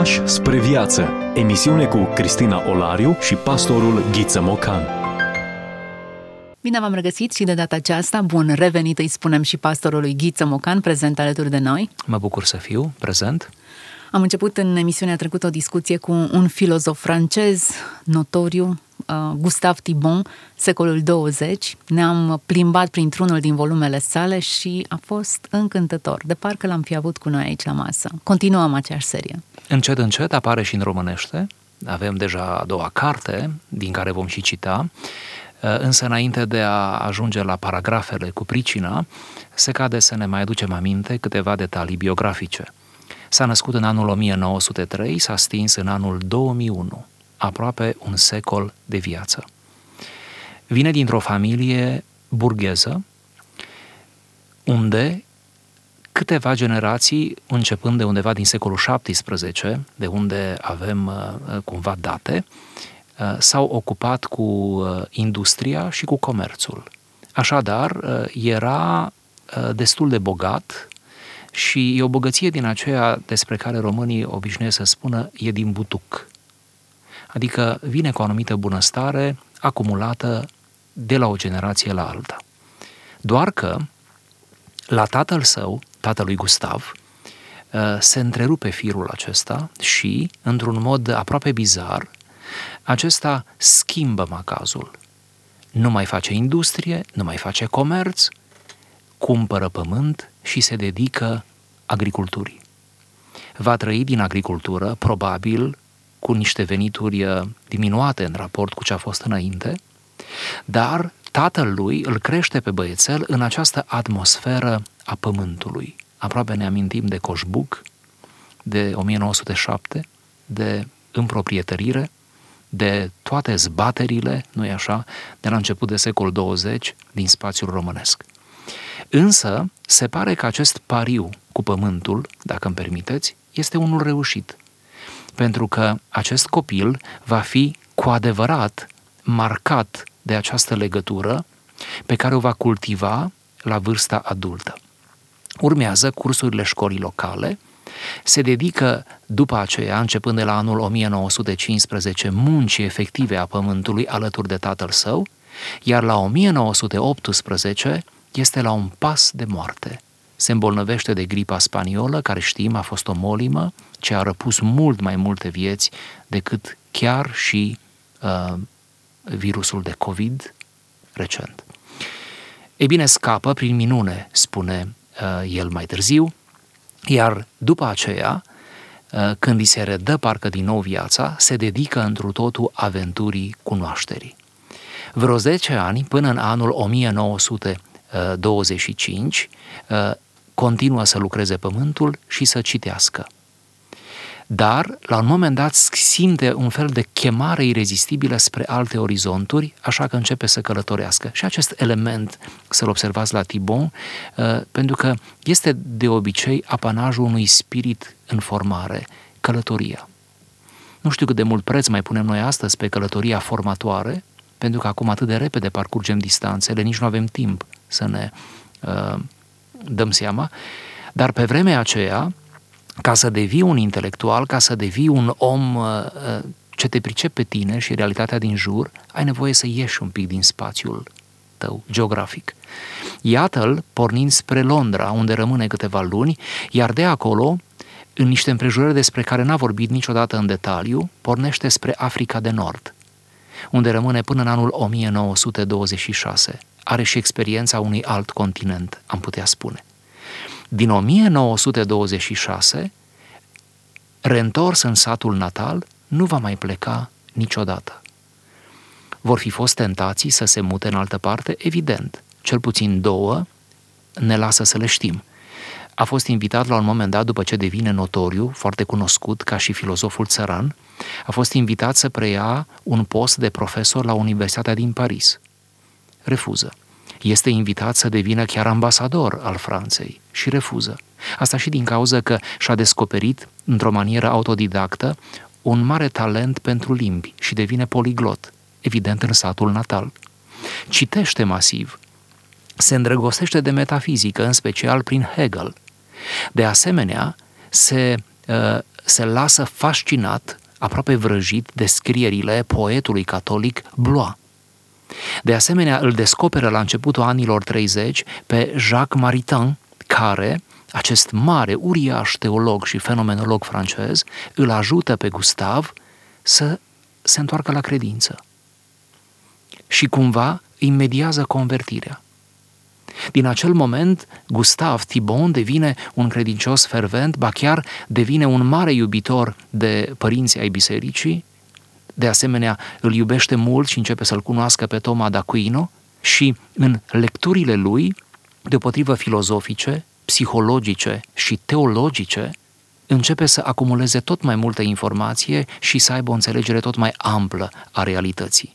Pași spre viață. Emisiune cu Cristina Olariu și pastorul Ghiță Mocan. Bine v-am regăsit și de data aceasta, bun revenit, îi spunem și pastorului Ghiță Mocan, prezent alături de noi. Mă bucur să fiu prezent. Am început în emisiunea trecută o discuție cu un filozof francez notoriu, uh, Gustave Thibon, secolul 20. Ne-am plimbat printr-unul din volumele sale și a fost încântător, de parcă l-am fi avut cu noi aici la masă. Continuăm aceeași serie. Încet, încet apare și în românește. Avem deja a doua carte, din care vom și cita. Uh, însă, înainte de a ajunge la paragrafele cu pricina, se cade să ne mai aducem aminte câteva detalii biografice. S-a născut în anul 1903, s-a stins în anul 2001, aproape un secol de viață. Vine dintr-o familie burgheză, unde câteva generații, începând de undeva din secolul XVII, de unde avem uh, cumva date, uh, s-au ocupat cu uh, industria și cu comerțul. Așadar, era destul de bogat și e o bogăție din aceea despre care românii obișnuiesc să spună e din butuc. Adică vine cu o anumită bunăstare acumulată de la o generație la alta. Doar că la tatăl său, tatălui Gustav, uh, se întrerupe firul acesta și, într-un mod aproape bizar, acesta schimbă macazul. Nu mai face industrie, nu mai face comerț, cumpără pământ și se dedică agriculturii. Va trăi din agricultură, probabil cu niște venituri uh, diminuate în raport cu ce a fost înainte, dar tatăl lui îl crește pe băiețel în această atmosferă a pământului. Aproape ne amintim de Coșbuc, de 1907, de împroprietărire, de toate zbaterile, nu-i așa, de la început de secol 20 din spațiul românesc. Însă, se pare că acest pariu cu pământul, dacă îmi permiteți, este unul reușit. Pentru că acest copil va fi cu adevărat marcat de această legătură pe care o va cultiva la vârsta adultă. Urmează cursurile școlii locale, se dedică după aceea, începând de la anul 1915, muncii efective a pământului alături de tatăl său, iar la 1918 este la un pas de moarte. Se îmbolnăvește de gripa spaniolă, care știm a fost o molimă, ce a răpus mult mai multe vieți decât chiar și uh, virusul de COVID recent. Ei bine, scapă prin minune, spune uh, el mai târziu, iar după aceea, uh, când îi se redă parcă din nou viața, se dedică întru totul aventurii cunoașterii. Vreo 10 ani, până în anul 1900 25, uh, continuă să lucreze pământul și să citească. Dar, la un moment dat, simte un fel de chemare irezistibilă spre alte orizonturi, așa că începe să călătorească. Și acest element să-l observați la Tibon, uh, pentru că este de obicei apanajul unui spirit în formare, călătoria. Nu știu cât de mult preț mai punem noi astăzi pe călătoria formatoare, pentru că acum atât de repede parcurgem distanțele, nici nu avem timp să ne uh, dăm seama, dar pe vremea aceea, ca să devii un intelectual, ca să devii un om uh, uh ce te pricepe pe tine și realitatea din jur, ai nevoie să ieși un pic din spațiul tău geografic. Iată-l pornind spre Londra, unde rămâne câteva luni, iar de acolo, în niște împrejurări despre care n-a vorbit niciodată în detaliu, pornește spre Africa de Nord, unde rămâne până în anul 1926 are și experiența unui alt continent, am putea spune. Din 1926, reîntors în satul natal, nu va mai pleca niciodată. Vor fi fost tentații să se mute în altă parte? Evident. Cel puțin două ne lasă să le știm. A fost invitat la un moment dat, după ce devine notoriu, foarte cunoscut ca și filozoful țăran, a fost invitat să preia un post de profesor la Universitatea din Paris refuză. Este invitat să devină chiar ambasador al Franței și refuză. Asta și din cauza că și-a descoperit, într-o manieră autodidactă, un mare talent pentru limbi și devine poliglot, evident în satul natal. Citește masiv, se îndrăgostește de metafizică, în special prin Hegel. De asemenea, se uh, se lasă fascinat, aproape vrăjit, de scrierile poetului catolic Blois. De asemenea, îl descoperă la începutul anilor 30 pe Jacques Maritain, care, acest mare, uriaș teolog și fenomenolog francez, îl ajută pe Gustav să se întoarcă la credință. Și cumva îi mediază convertirea. Din acel moment, Gustav Thibon devine un credincios fervent, ba chiar devine un mare iubitor de părinții ai bisericii, de asemenea îl iubește mult și începe să-l cunoască pe Toma d'Aquino și în lecturile lui, deopotrivă filozofice, psihologice și teologice, începe să acumuleze tot mai multă informație și să aibă o înțelegere tot mai amplă a realității.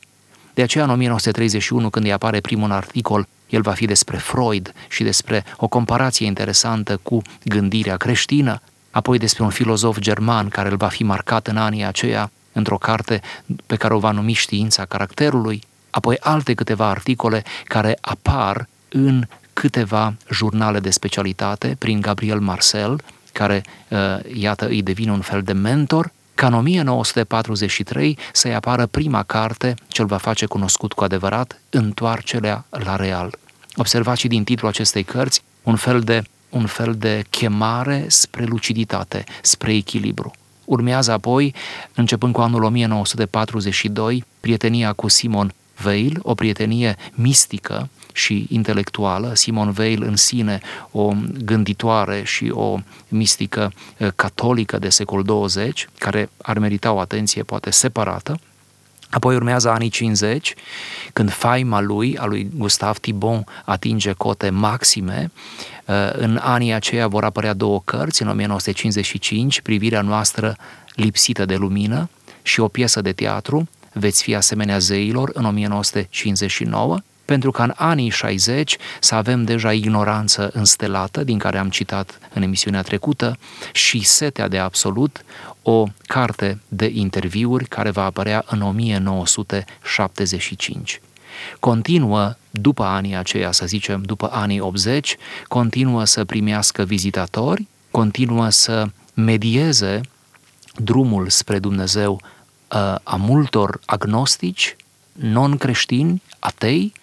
De aceea, în 1931, când îi apare primul articol, el va fi despre Freud și despre o comparație interesantă cu gândirea creștină, apoi despre un filozof german care îl va fi marcat în anii aceia într-o carte pe care o va numi Știința caracterului, apoi alte câteva articole care apar în câteva jurnale de specialitate prin Gabriel Marcel, care, uh, iată, îi devine un fel de mentor, ca în 1943 să-i apară prima carte ce îl va face cunoscut cu adevărat, Întoarcerea la real. Observați și din titlul acestei cărți un fel de, un fel de chemare spre luciditate, spre echilibru. Urmează apoi, începând cu anul 1942, prietenia cu Simon Weil, o prietenie mistică și intelectuală, Simon Weil în sine o gânditoare și o mistică eh, catolică de secol 20, care ar merita o atenție poate separată, Apoi urmează anii 50, când faima lui, a lui Gustav Thibon, atinge cote maxime. Eh, în anii aceia vor apărea două cărți, în 1955, Privirea noastră lipsită de lumină și o piesă de teatru, Veți fi asemenea zeilor, în 1959, pentru că în anii 60 să avem deja ignoranță înstelată, din care am citat în emisiunea trecută, și setea de absolut, o carte de interviuri care va apărea în 1975. Continuă, după anii aceia, să zicem, după anii 80, continuă să primească vizitatori, continuă să medieze drumul spre Dumnezeu uh, a multor agnostici, non-creștini, atei,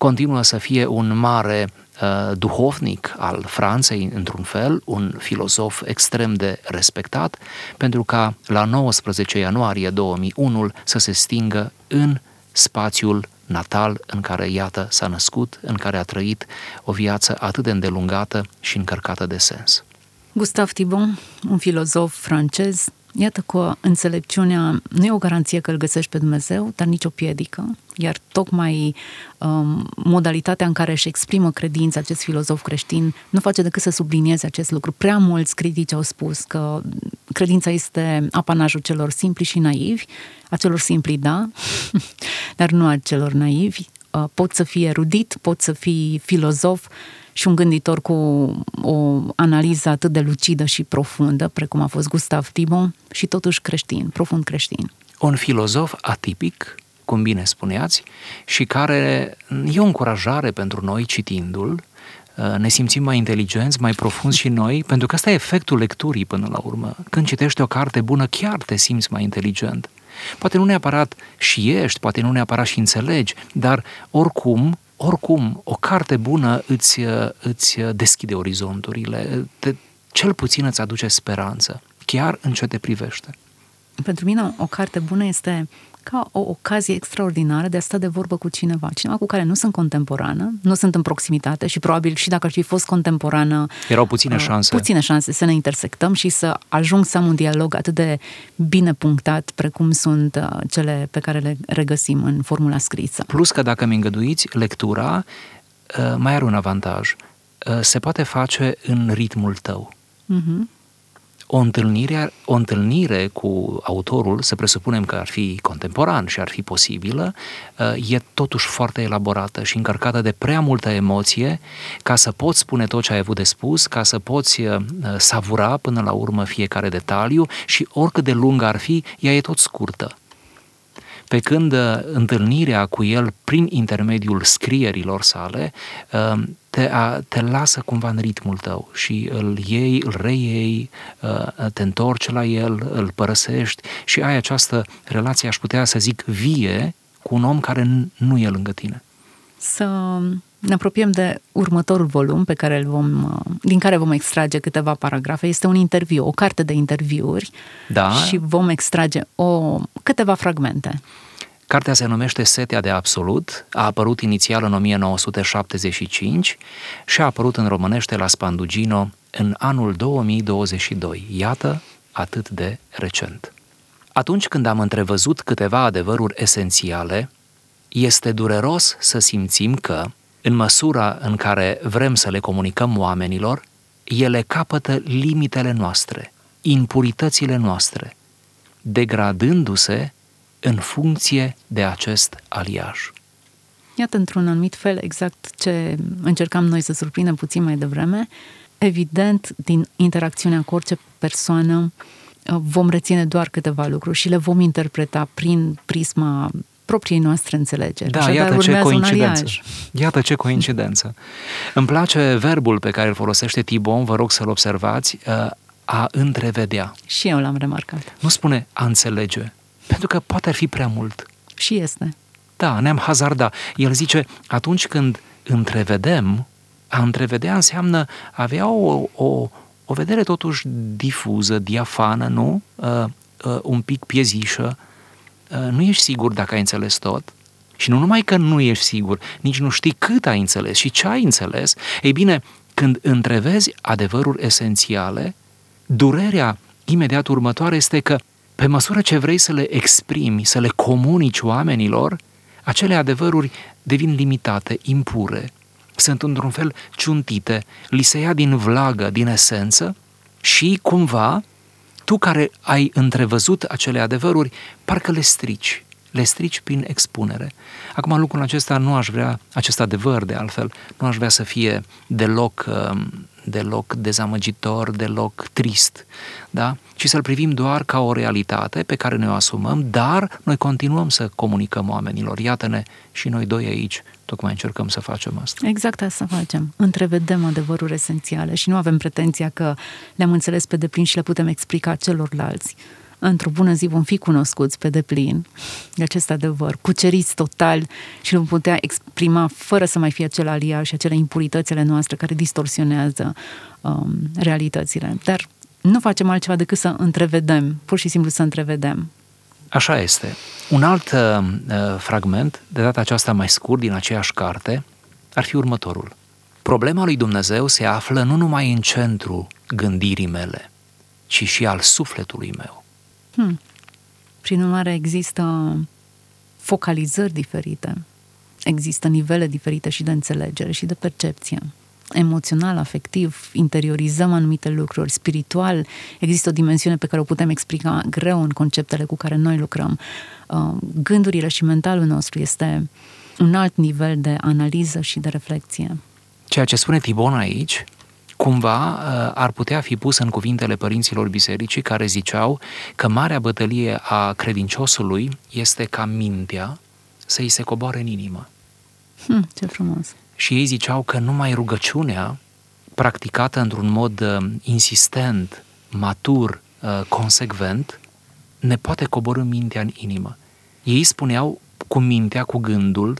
continuă să fie un mare uh, duhovnic al Franței, într-un fel, un filozof extrem de respectat, pentru ca la 19 ianuarie 2001 să se stingă în spațiul natal în care, iată, s-a născut, în care a trăit o viață atât de îndelungată și încărcată de sens. Gustav Thibon, un filozof francez, Iată că înțelepciunea nu e o garanție că îl găsești pe Dumnezeu, dar nici o piedică, iar tocmai um, modalitatea în care își exprimă credința acest filozof creștin nu face decât să sublinieze acest lucru. Prea mulți critici au spus că credința este apanajul celor simpli și naivi, a celor simpli, da, dar nu a celor naivi. Uh, pot să fie erudit, pot să fii filozof, și un gânditor cu o analiză atât de lucidă și profundă, precum a fost Gustav Timon, și totuși creștin, profund creștin. Un filozof atipic, cum bine spuneați, și care e o încurajare pentru noi citindu-l, ne simțim mai inteligenți, mai profunzi și noi, pentru că ăsta e efectul lecturii până la urmă. Când citești o carte bună, chiar te simți mai inteligent. Poate nu neapărat și ești, poate nu neapărat și înțelegi, dar oricum oricum, o carte bună îți, îți deschide orizonturile, te, cel puțin îți aduce speranță, chiar în ce te privește. Pentru mine o carte bună este ca o ocazie extraordinară de a sta de vorbă cu cineva, cineva cu care nu sunt contemporană, nu sunt în proximitate și probabil și dacă ar fi fost contemporană... Erau puține uh, șanse. Puține șanse să ne intersectăm și să ajung să am un dialog atât de bine punctat precum sunt uh, cele pe care le regăsim în formula scrisă. Plus că dacă mi îngăduiți, lectura uh, mai are un avantaj. Se poate face în ritmul tău. Uh-huh o întâlnire, o întâlnire cu autorul, să presupunem că ar fi contemporan și ar fi posibilă, uh, e totuși foarte elaborată și încărcată de prea multă emoție ca să poți spune tot ce ai avut de spus, ca să poți uh, savura până la urmă fiecare detaliu și oricât de lungă ar fi, ea e tot scurtă. Pe când uh, întâlnirea cu el prin intermediul scrierilor sale te, a, te lasă cumva în ritmul tău și îl iei, îl reiei, uh, te întorci la el, îl părăsești și ai această relație, aș putea să zic, vie cu un om care nu e lângă tine. Să ne apropiem de următorul volum pe care îl vom, uh, din care vom extrage câteva paragrafe. Este un interviu, o carte de interviuri da. și vom extrage o, câteva fragmente. Cartea se numește Setea de Absolut, a apărut inițial în 1975 și a apărut în românește la Spandugino în anul 2022. Iată, atât de recent. Atunci când am întrevăzut câteva adevăruri esențiale, este dureros să simțim că, în măsura în care vrem să le comunicăm oamenilor, ele capătă limitele noastre, impuritățile noastre, degradându-se în funcție de acest aliaj. Iată, într-un anumit fel, exact ce încercam noi să surprindem puțin mai devreme. Evident, din interacțiunea cu orice persoană, vom reține doar câteva lucruri și le vom interpreta prin prisma propriei noastre înțelegeri. Da, iată ce coincidență. Iată ce coincidență. Îmi place verbul pe care îl folosește Tibon, vă rog să-l observați, uh, a întrevedea. Și eu l-am remarcat. Nu spune a înțelege, pentru că poate ar fi prea mult. Și este. Da, ne-am hazarda. El zice, atunci când întrevedem, a întrevedea înseamnă avea o, o, o vedere totuși difuză, diafană, nu? Uh, uh, un pic piezișă. Uh, nu ești sigur dacă ai înțeles tot. Și nu numai că nu ești sigur, nici nu știi cât ai înțeles și ce ai înțeles. Ei bine, când întrevezi adevăruri esențiale, durerea imediat următoare este că pe măsură ce vrei să le exprimi, să le comunici oamenilor, acele adevăruri devin limitate, impure, sunt într-un fel ciuntite, li se ia din vlagă, din esență și cumva tu care ai întrevăzut acele adevăruri, parcă le strici, le strici prin expunere. Acum lucrul acesta nu aș vrea, acest adevăr de altfel, nu aș vrea să fie deloc um, deloc dezamăgitor, deloc trist, da? ci să-l privim doar ca o realitate pe care ne o asumăm, dar noi continuăm să comunicăm oamenilor. Iată-ne și noi doi aici, tocmai încercăm să facem asta. Exact asta facem. Întrevedem adevăruri esențiale și nu avem pretenția că le-am înțeles pe deplin și le putem explica celorlalți într-o bună zi vom fi cunoscuți pe deplin de acest adevăr, cuceriți total și vom putea exprima fără să mai fie acel alia și acele impuritățile noastre care distorsionează um, realitățile. Dar nu facem altceva decât să întrevedem, pur și simplu să întrevedem. Așa este. Un alt uh, uh fragment, de data aceasta mai scurt, din aceeași carte, ar fi următorul. Problema lui Dumnezeu se află nu numai în centru gândirii mele, ci și al sufletului meu. Hmm. Prin urmare, există focalizări diferite, există nivele diferite și de înțelegere și de percepție. Emoțional, afectiv, interiorizăm anumite lucruri, spiritual, există o dimensiune pe care o putem explica greu în conceptele cu care noi lucrăm. Uh, gândurile și mentalul nostru este un alt nivel de analiză și de reflexie. Ceea ce spune Tibon aici cumva uh, ar putea fi pus în cuvintele părinților bisericii care ziceau că marea bătălie a credinciosului este ca mintea să-i se coboare în inimă. Hm, ce frumos! Și ei ziceau că numai rugăciunea, practicată într-un mod uh, insistent, matur, uh, consecvent, ne poate coborâ mintea în inimă. Ei spuneau cu mintea, cu gândul,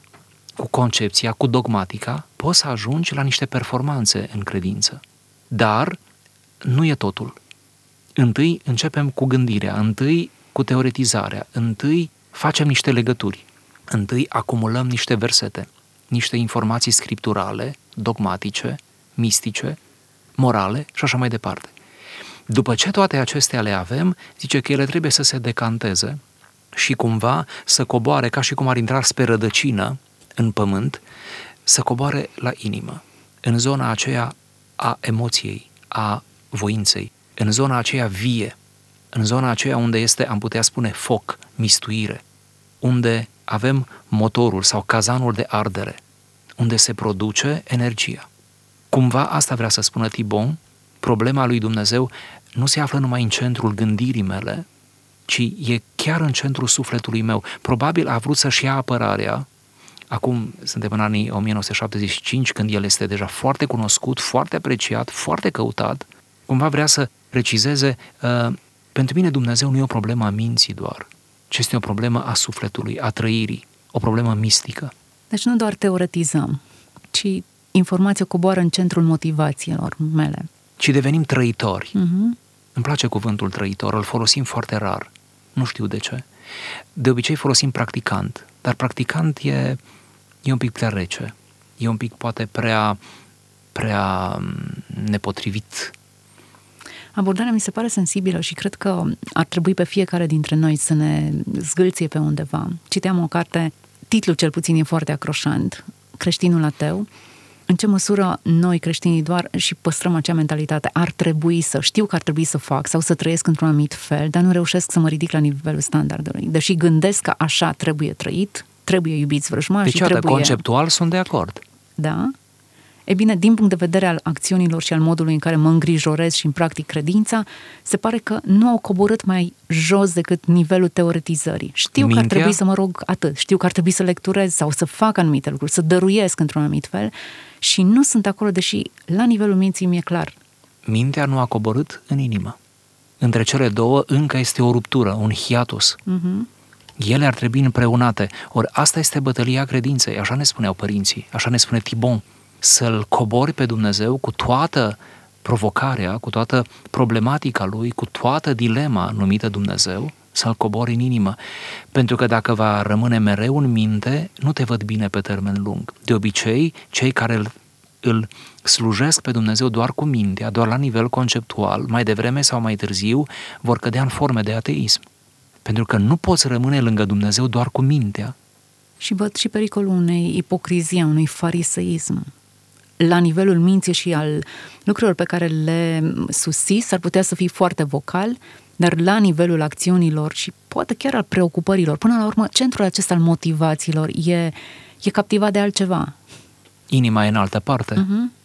cu concepția, cu dogmatica, poți să ajungi la niște performanțe în credință. Dar nu e totul. Întâi începem cu gândirea, întâi cu teoretizarea, întâi facem niște legături, întâi acumulăm niște versete, niște informații scripturale, dogmatice, mistice, morale și așa mai departe. După ce toate acestea le avem, zice că ele trebuie să se decanteze și cumva să coboare, ca și cum ar intra spre rădăcină în pământ, să coboare la inimă, în zona aceea a emoției, a voinței, în zona aceea vie, în zona aceea unde este, am putea spune, foc, mistuire, unde avem motorul sau cazanul de ardere, unde se produce energia. Cumva asta vrea să spună Tibon, problema lui Dumnezeu nu se află numai în centrul gândirii mele, ci e chiar în centrul sufletului meu. Probabil a vrut să-și ia apărarea acum suntem în anii 1975, când el este deja foarte cunoscut, foarte apreciat, foarte căutat, cumva vrea să precizeze, uh, pentru mine Dumnezeu nu e o problemă a minții doar, ci este o problemă a sufletului, a trăirii, o problemă mistică. Deci nu doar teoretizăm, ci informația coboară în centrul motivațiilor mele. Ci devenim trăitori. Uh-huh. Îmi place cuvântul trăitor, îl folosim foarte rar. Nu știu de ce. De obicei folosim practicant, dar practicant e, e un pic prea rece. E un pic poate prea, prea mm, nepotrivit. Abordarea mi se pare sensibilă și cred că ar trebui pe fiecare dintre noi să ne zgâlție pe undeva. Citeam o carte, titlul cel puțin e foarte acroșant, Creștinul ateu, în ce măsură noi creștinii doar și păstrăm acea mentalitate, ar trebui să, știu că ar trebui să fac sau să trăiesc într-un anumit fel, dar nu reușesc să mă ridic la nivelul standardului. Deși gândesc că așa trebuie trăit, trebuie iubiți vrăjmașii, deci, trebuie... conceptual sunt de acord. Da, E bine, din punct de vedere al acțiunilor și al modului în care mă îngrijorez și în practic credința, se pare că nu au coborât mai jos decât nivelul teoretizării. Știu Mintea? că ar trebui să mă rog atât, știu că ar trebui să lecturez sau să fac anumite lucruri, să dăruiesc într-un anumit fel și nu sunt acolo, deși la nivelul minții mi-e clar. Mintea nu a coborât în inimă. Între cele două încă este o ruptură, un hiatus. Uh-huh. Ele ar trebui împreunate. Ori asta este bătălia credinței, așa ne spuneau părinții, așa ne spune Tibon să-L cobori pe Dumnezeu cu toată provocarea, cu toată problematica lui, cu toată dilema numită Dumnezeu, să-L cobori în inimă. Pentru că dacă va rămâne mereu în minte, nu te văd bine pe termen lung. De obicei, cei care îl, îl slujesc pe Dumnezeu doar cu mintea, doar la nivel conceptual, mai devreme sau mai târziu, vor cădea în forme de ateism. Pentru că nu poți rămâne lângă Dumnezeu doar cu mintea. Și văd și pericolul unei ipocrizii, unui fariseism la nivelul minții și al lucrurilor pe care le susții, s-ar putea să fii foarte vocal, dar la nivelul acțiunilor și poate chiar al preocupărilor, până la urmă, centrul acesta al motivațiilor e, e captivat de altceva. Inima e în altă parte. Uh-huh.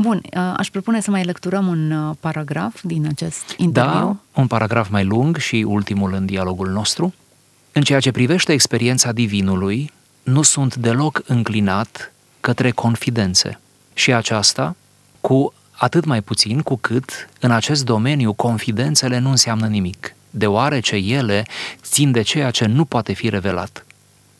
Bun, aș propune să mai lecturăm un paragraf din acest interviu. Da, un paragraf mai lung și ultimul în dialogul nostru. În ceea ce privește experiența divinului, nu sunt deloc înclinat către confidențe și aceasta cu atât mai puțin cu cât în acest domeniu confidențele nu înseamnă nimic, deoarece ele țin de ceea ce nu poate fi revelat.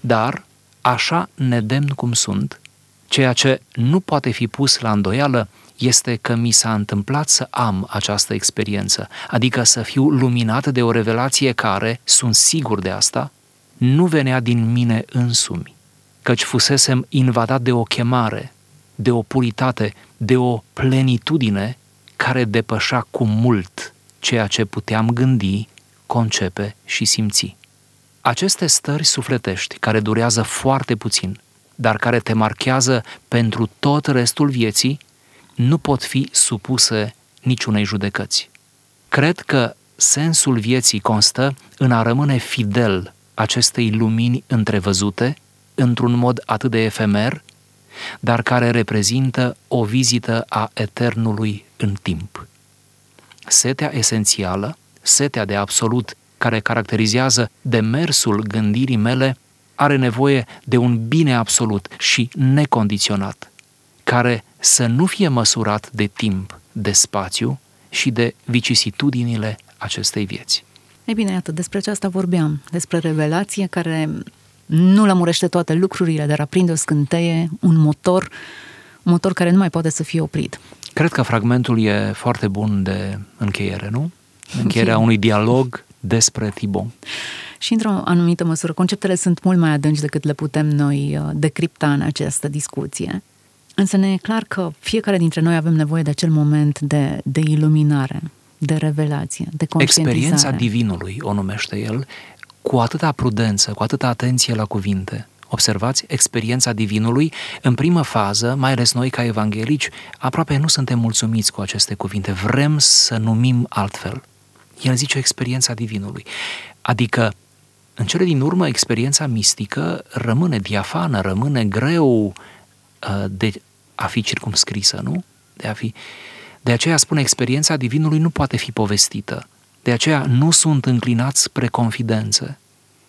Dar, așa nedemn cum sunt, ceea ce nu poate fi pus la îndoială este că mi s-a întâmplat să am această experiență, adică să fiu luminat de o revelație care, sunt sigur de asta, nu venea din mine însumi, căci fusesem invadat de o chemare de o puritate, de o plenitudine care depășea cu mult ceea ce puteam gândi, concepe și simți. Aceste stări sufletești, care durează foarte puțin, dar care te marchează pentru tot restul vieții, nu pot fi supuse niciunei judecăți. Cred că sensul vieții constă în a rămâne fidel acestei lumini întrevăzute, într-un mod atât de efemer, dar care reprezintă o vizită a Eternului în timp. Setea esențială, setea de absolut, care caracterizează demersul gândirii mele, are nevoie de un bine absolut și necondiționat, care să nu fie măsurat de timp, de spațiu și de vicisitudinile acestei vieți. Ei bine, iată, despre aceasta vorbeam, despre revelație care nu lămurește toate lucrurile, dar aprinde o scânteie, un motor, un motor care nu mai poate să fie oprit. Cred că fragmentul e foarte bun de încheiere, nu? Încheierea unui dialog despre Tibon. Și într-o anumită măsură, conceptele sunt mult mai adânci decât le putem noi uh, decripta în această discuție. Însă ne e clar că fiecare dintre noi avem nevoie de acel moment de, de iluminare, de revelație, de conștientizare. Experiența divinului, o numește el, cu atâta prudență, cu atâta atenție la cuvinte. Observați, experiența divinului, în primă fază, mai ales noi ca evanghelici, aproape nu suntem mulțumiți cu aceste cuvinte. Vrem să numim altfel. El zice experiența divinului. Adică, în cele din urmă, experiența mistică rămâne diafană, rămâne greu uh, de a fi circumscrisă, nu? De a fi... De aceea spune, experiența divinului nu poate fi povestită. De aceea nu sunt înclinați spre confidențe,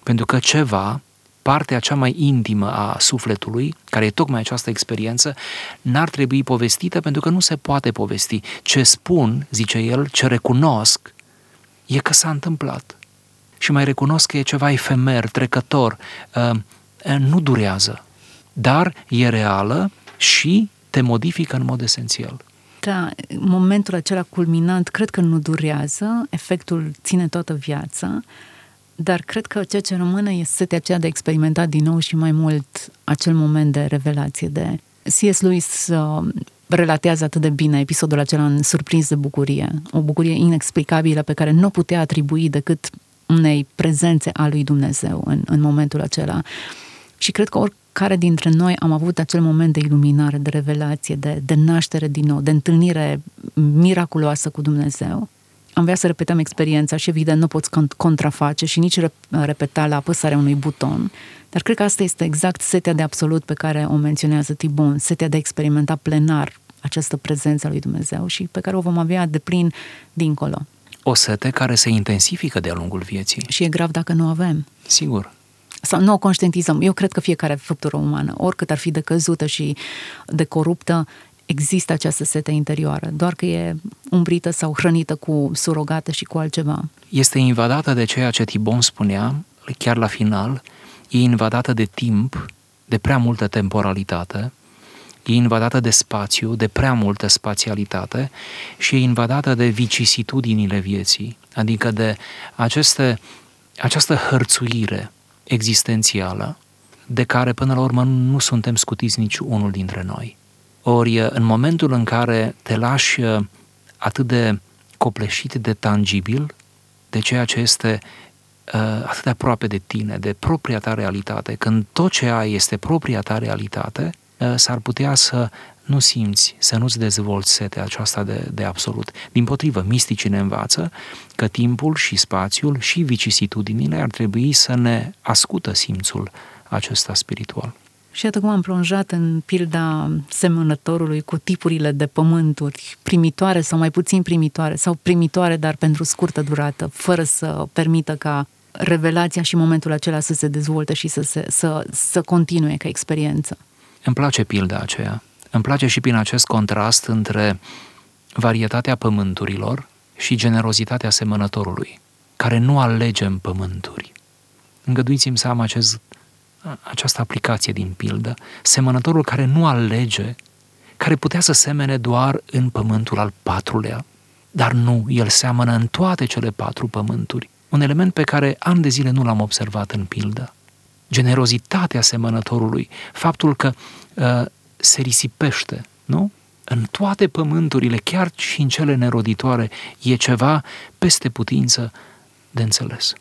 pentru că ceva partea cea mai intimă a sufletului, care e tocmai această experiență, n-ar trebui povestită pentru că nu se poate povesti. Ce spun, zice el, ce recunosc, e că s-a întâmplat. Și mai recunosc că e ceva efemer, trecător, uh, uh, nu durează, dar e reală și te modifică în mod esențial. Da, momentul acela culminant cred că nu durează, efectul ține toată viața, dar cred că ceea ce rămâne este setea aceea de experimentat din nou și mai mult acel moment de revelație, de C.S. Lewis uh, relatează atât de bine episodul acela în surprins de bucurie, o bucurie inexplicabilă pe care nu putea atribui decât unei prezențe a lui Dumnezeu în, în momentul acela. Și cred că oricare dintre noi am avut acel moment de iluminare, de revelație, de, de naștere din nou, de întâlnire miraculoasă cu Dumnezeu am vrea să repetăm experiența și evident nu poți contraface și nici repeta la apăsarea unui buton, dar cred că asta este exact setea de absolut pe care o menționează Tibon, setea de a experimenta plenar această prezență a lui Dumnezeu și pe care o vom avea de plin dincolo. O sete care se intensifică de-a lungul vieții. Și e grav dacă nu avem. Sigur. Sau nu o conștientizăm. Eu cred că fiecare făptură umană, oricât ar fi de căzută și de coruptă, există această sete interioară, doar că e umbrită sau hrănită cu surogate și cu altceva. Este invadată de ceea ce Tibon spunea, chiar la final, e invadată de timp, de prea multă temporalitate, e invadată de spațiu, de prea multă spațialitate și e invadată de vicisitudinile vieții, adică de aceste, această hărțuire existențială de care până la urmă nu suntem scutiți nici unul dintre noi. Ori în momentul în care te lași uh, atât de copleșit de tangibil, de ceea ce este uh, atât de aproape de tine, de propria ta realitate, când tot ce ai este propria ta realitate, uh, s-ar putea să nu simți, să nu-ți dezvolți setea aceasta de, de absolut. Din potrivă, misticii ne învață că timpul și spațiul și vicisitudinile ar trebui să ne ascută simțul acesta spiritual. Și iată cum am plonjat în pilda semănătorului cu tipurile de pământuri, primitoare sau mai puțin primitoare, sau primitoare, dar pentru scurtă durată, fără să permită ca revelația și momentul acela să se dezvolte și să, se, să, să continue ca experiență. Îmi place pilda aceea. Îmi place și prin acest contrast între varietatea pământurilor și generozitatea semănătorului, care nu alegem pământuri. Îngăduiți-mi să am acest această aplicație din pildă, semănătorul care nu alege, care putea să semene doar în pământul al patrulea, dar nu, el seamănă în toate cele patru pământuri, un element pe care ani de zile nu l-am observat în pildă. Generozitatea semănătorului, faptul că uh, se risipește, nu? În toate pământurile, chiar și în cele neroditoare, e ceva peste putință de înțeles.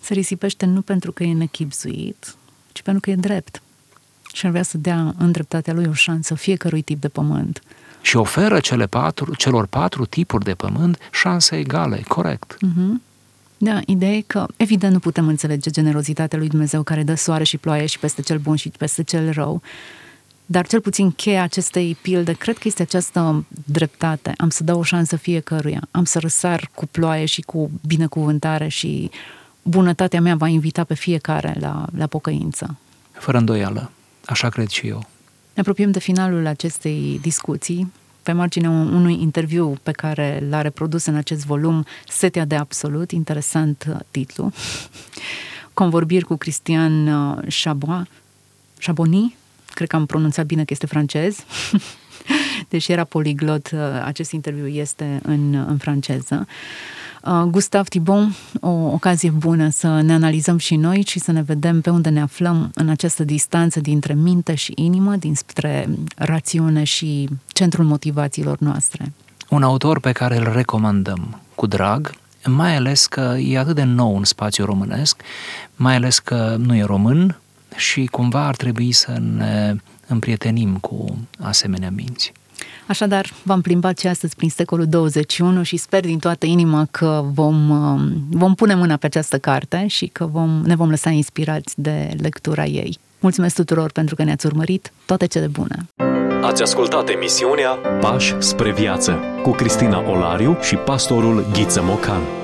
Se risipește nu pentru că e nechipzuit, ci pentru că e drept. Și ar vrea să dea în dreptatea lui o șansă fiecărui tip de pământ. Și oferă cele patru, celor patru tipuri de pământ șanse egale, corect. Uh-huh. Da, ideea e că, evident, nu putem înțelege generozitatea lui Dumnezeu care dă soare și ploaie și peste cel bun și peste cel rău, dar cel puțin cheia acestei pilde, cred că este această dreptate. Am să dau o șansă fiecăruia. Am să răsar cu ploaie și cu binecuvântare și bunătatea mea va invita pe fiecare la, la pocăință. Fără îndoială. Așa cred și eu. Ne apropiem de finalul acestei discuții pe marginea unui interviu pe care l-a reprodus în acest volum Setea de Absolut, interesant uh, titlu, convorbiri cu Cristian uh, Chabot, Chaboni, cred că am pronunțat bine că este francez, deși era poliglot, uh, acest interviu este în, în franceză. Uh, Gustav Thibon, o ocazie bună să ne analizăm și noi și să ne vedem pe unde ne aflăm în această distanță dintre minte și inimă, dinspre rațiune și centrul motivațiilor noastre. Un autor pe care îl recomandăm cu drag, mai ales că e atât de nou în spațiu românesc, mai ales că nu e român și cumva ar trebui să ne împrietenim cu asemenea minți. Așadar, v-am plimbat și astăzi prin secolul 21 și sper din toată inima că vom, um, vom pune mâna pe această carte și că vom, ne vom lăsa inspirați de lectura ei. Mulțumesc tuturor pentru că ne-ați urmărit. Toate cele bune! Ați ascultat emisiunea Pași spre viață cu Cristina Olariu și pastorul Ghiță Mocan.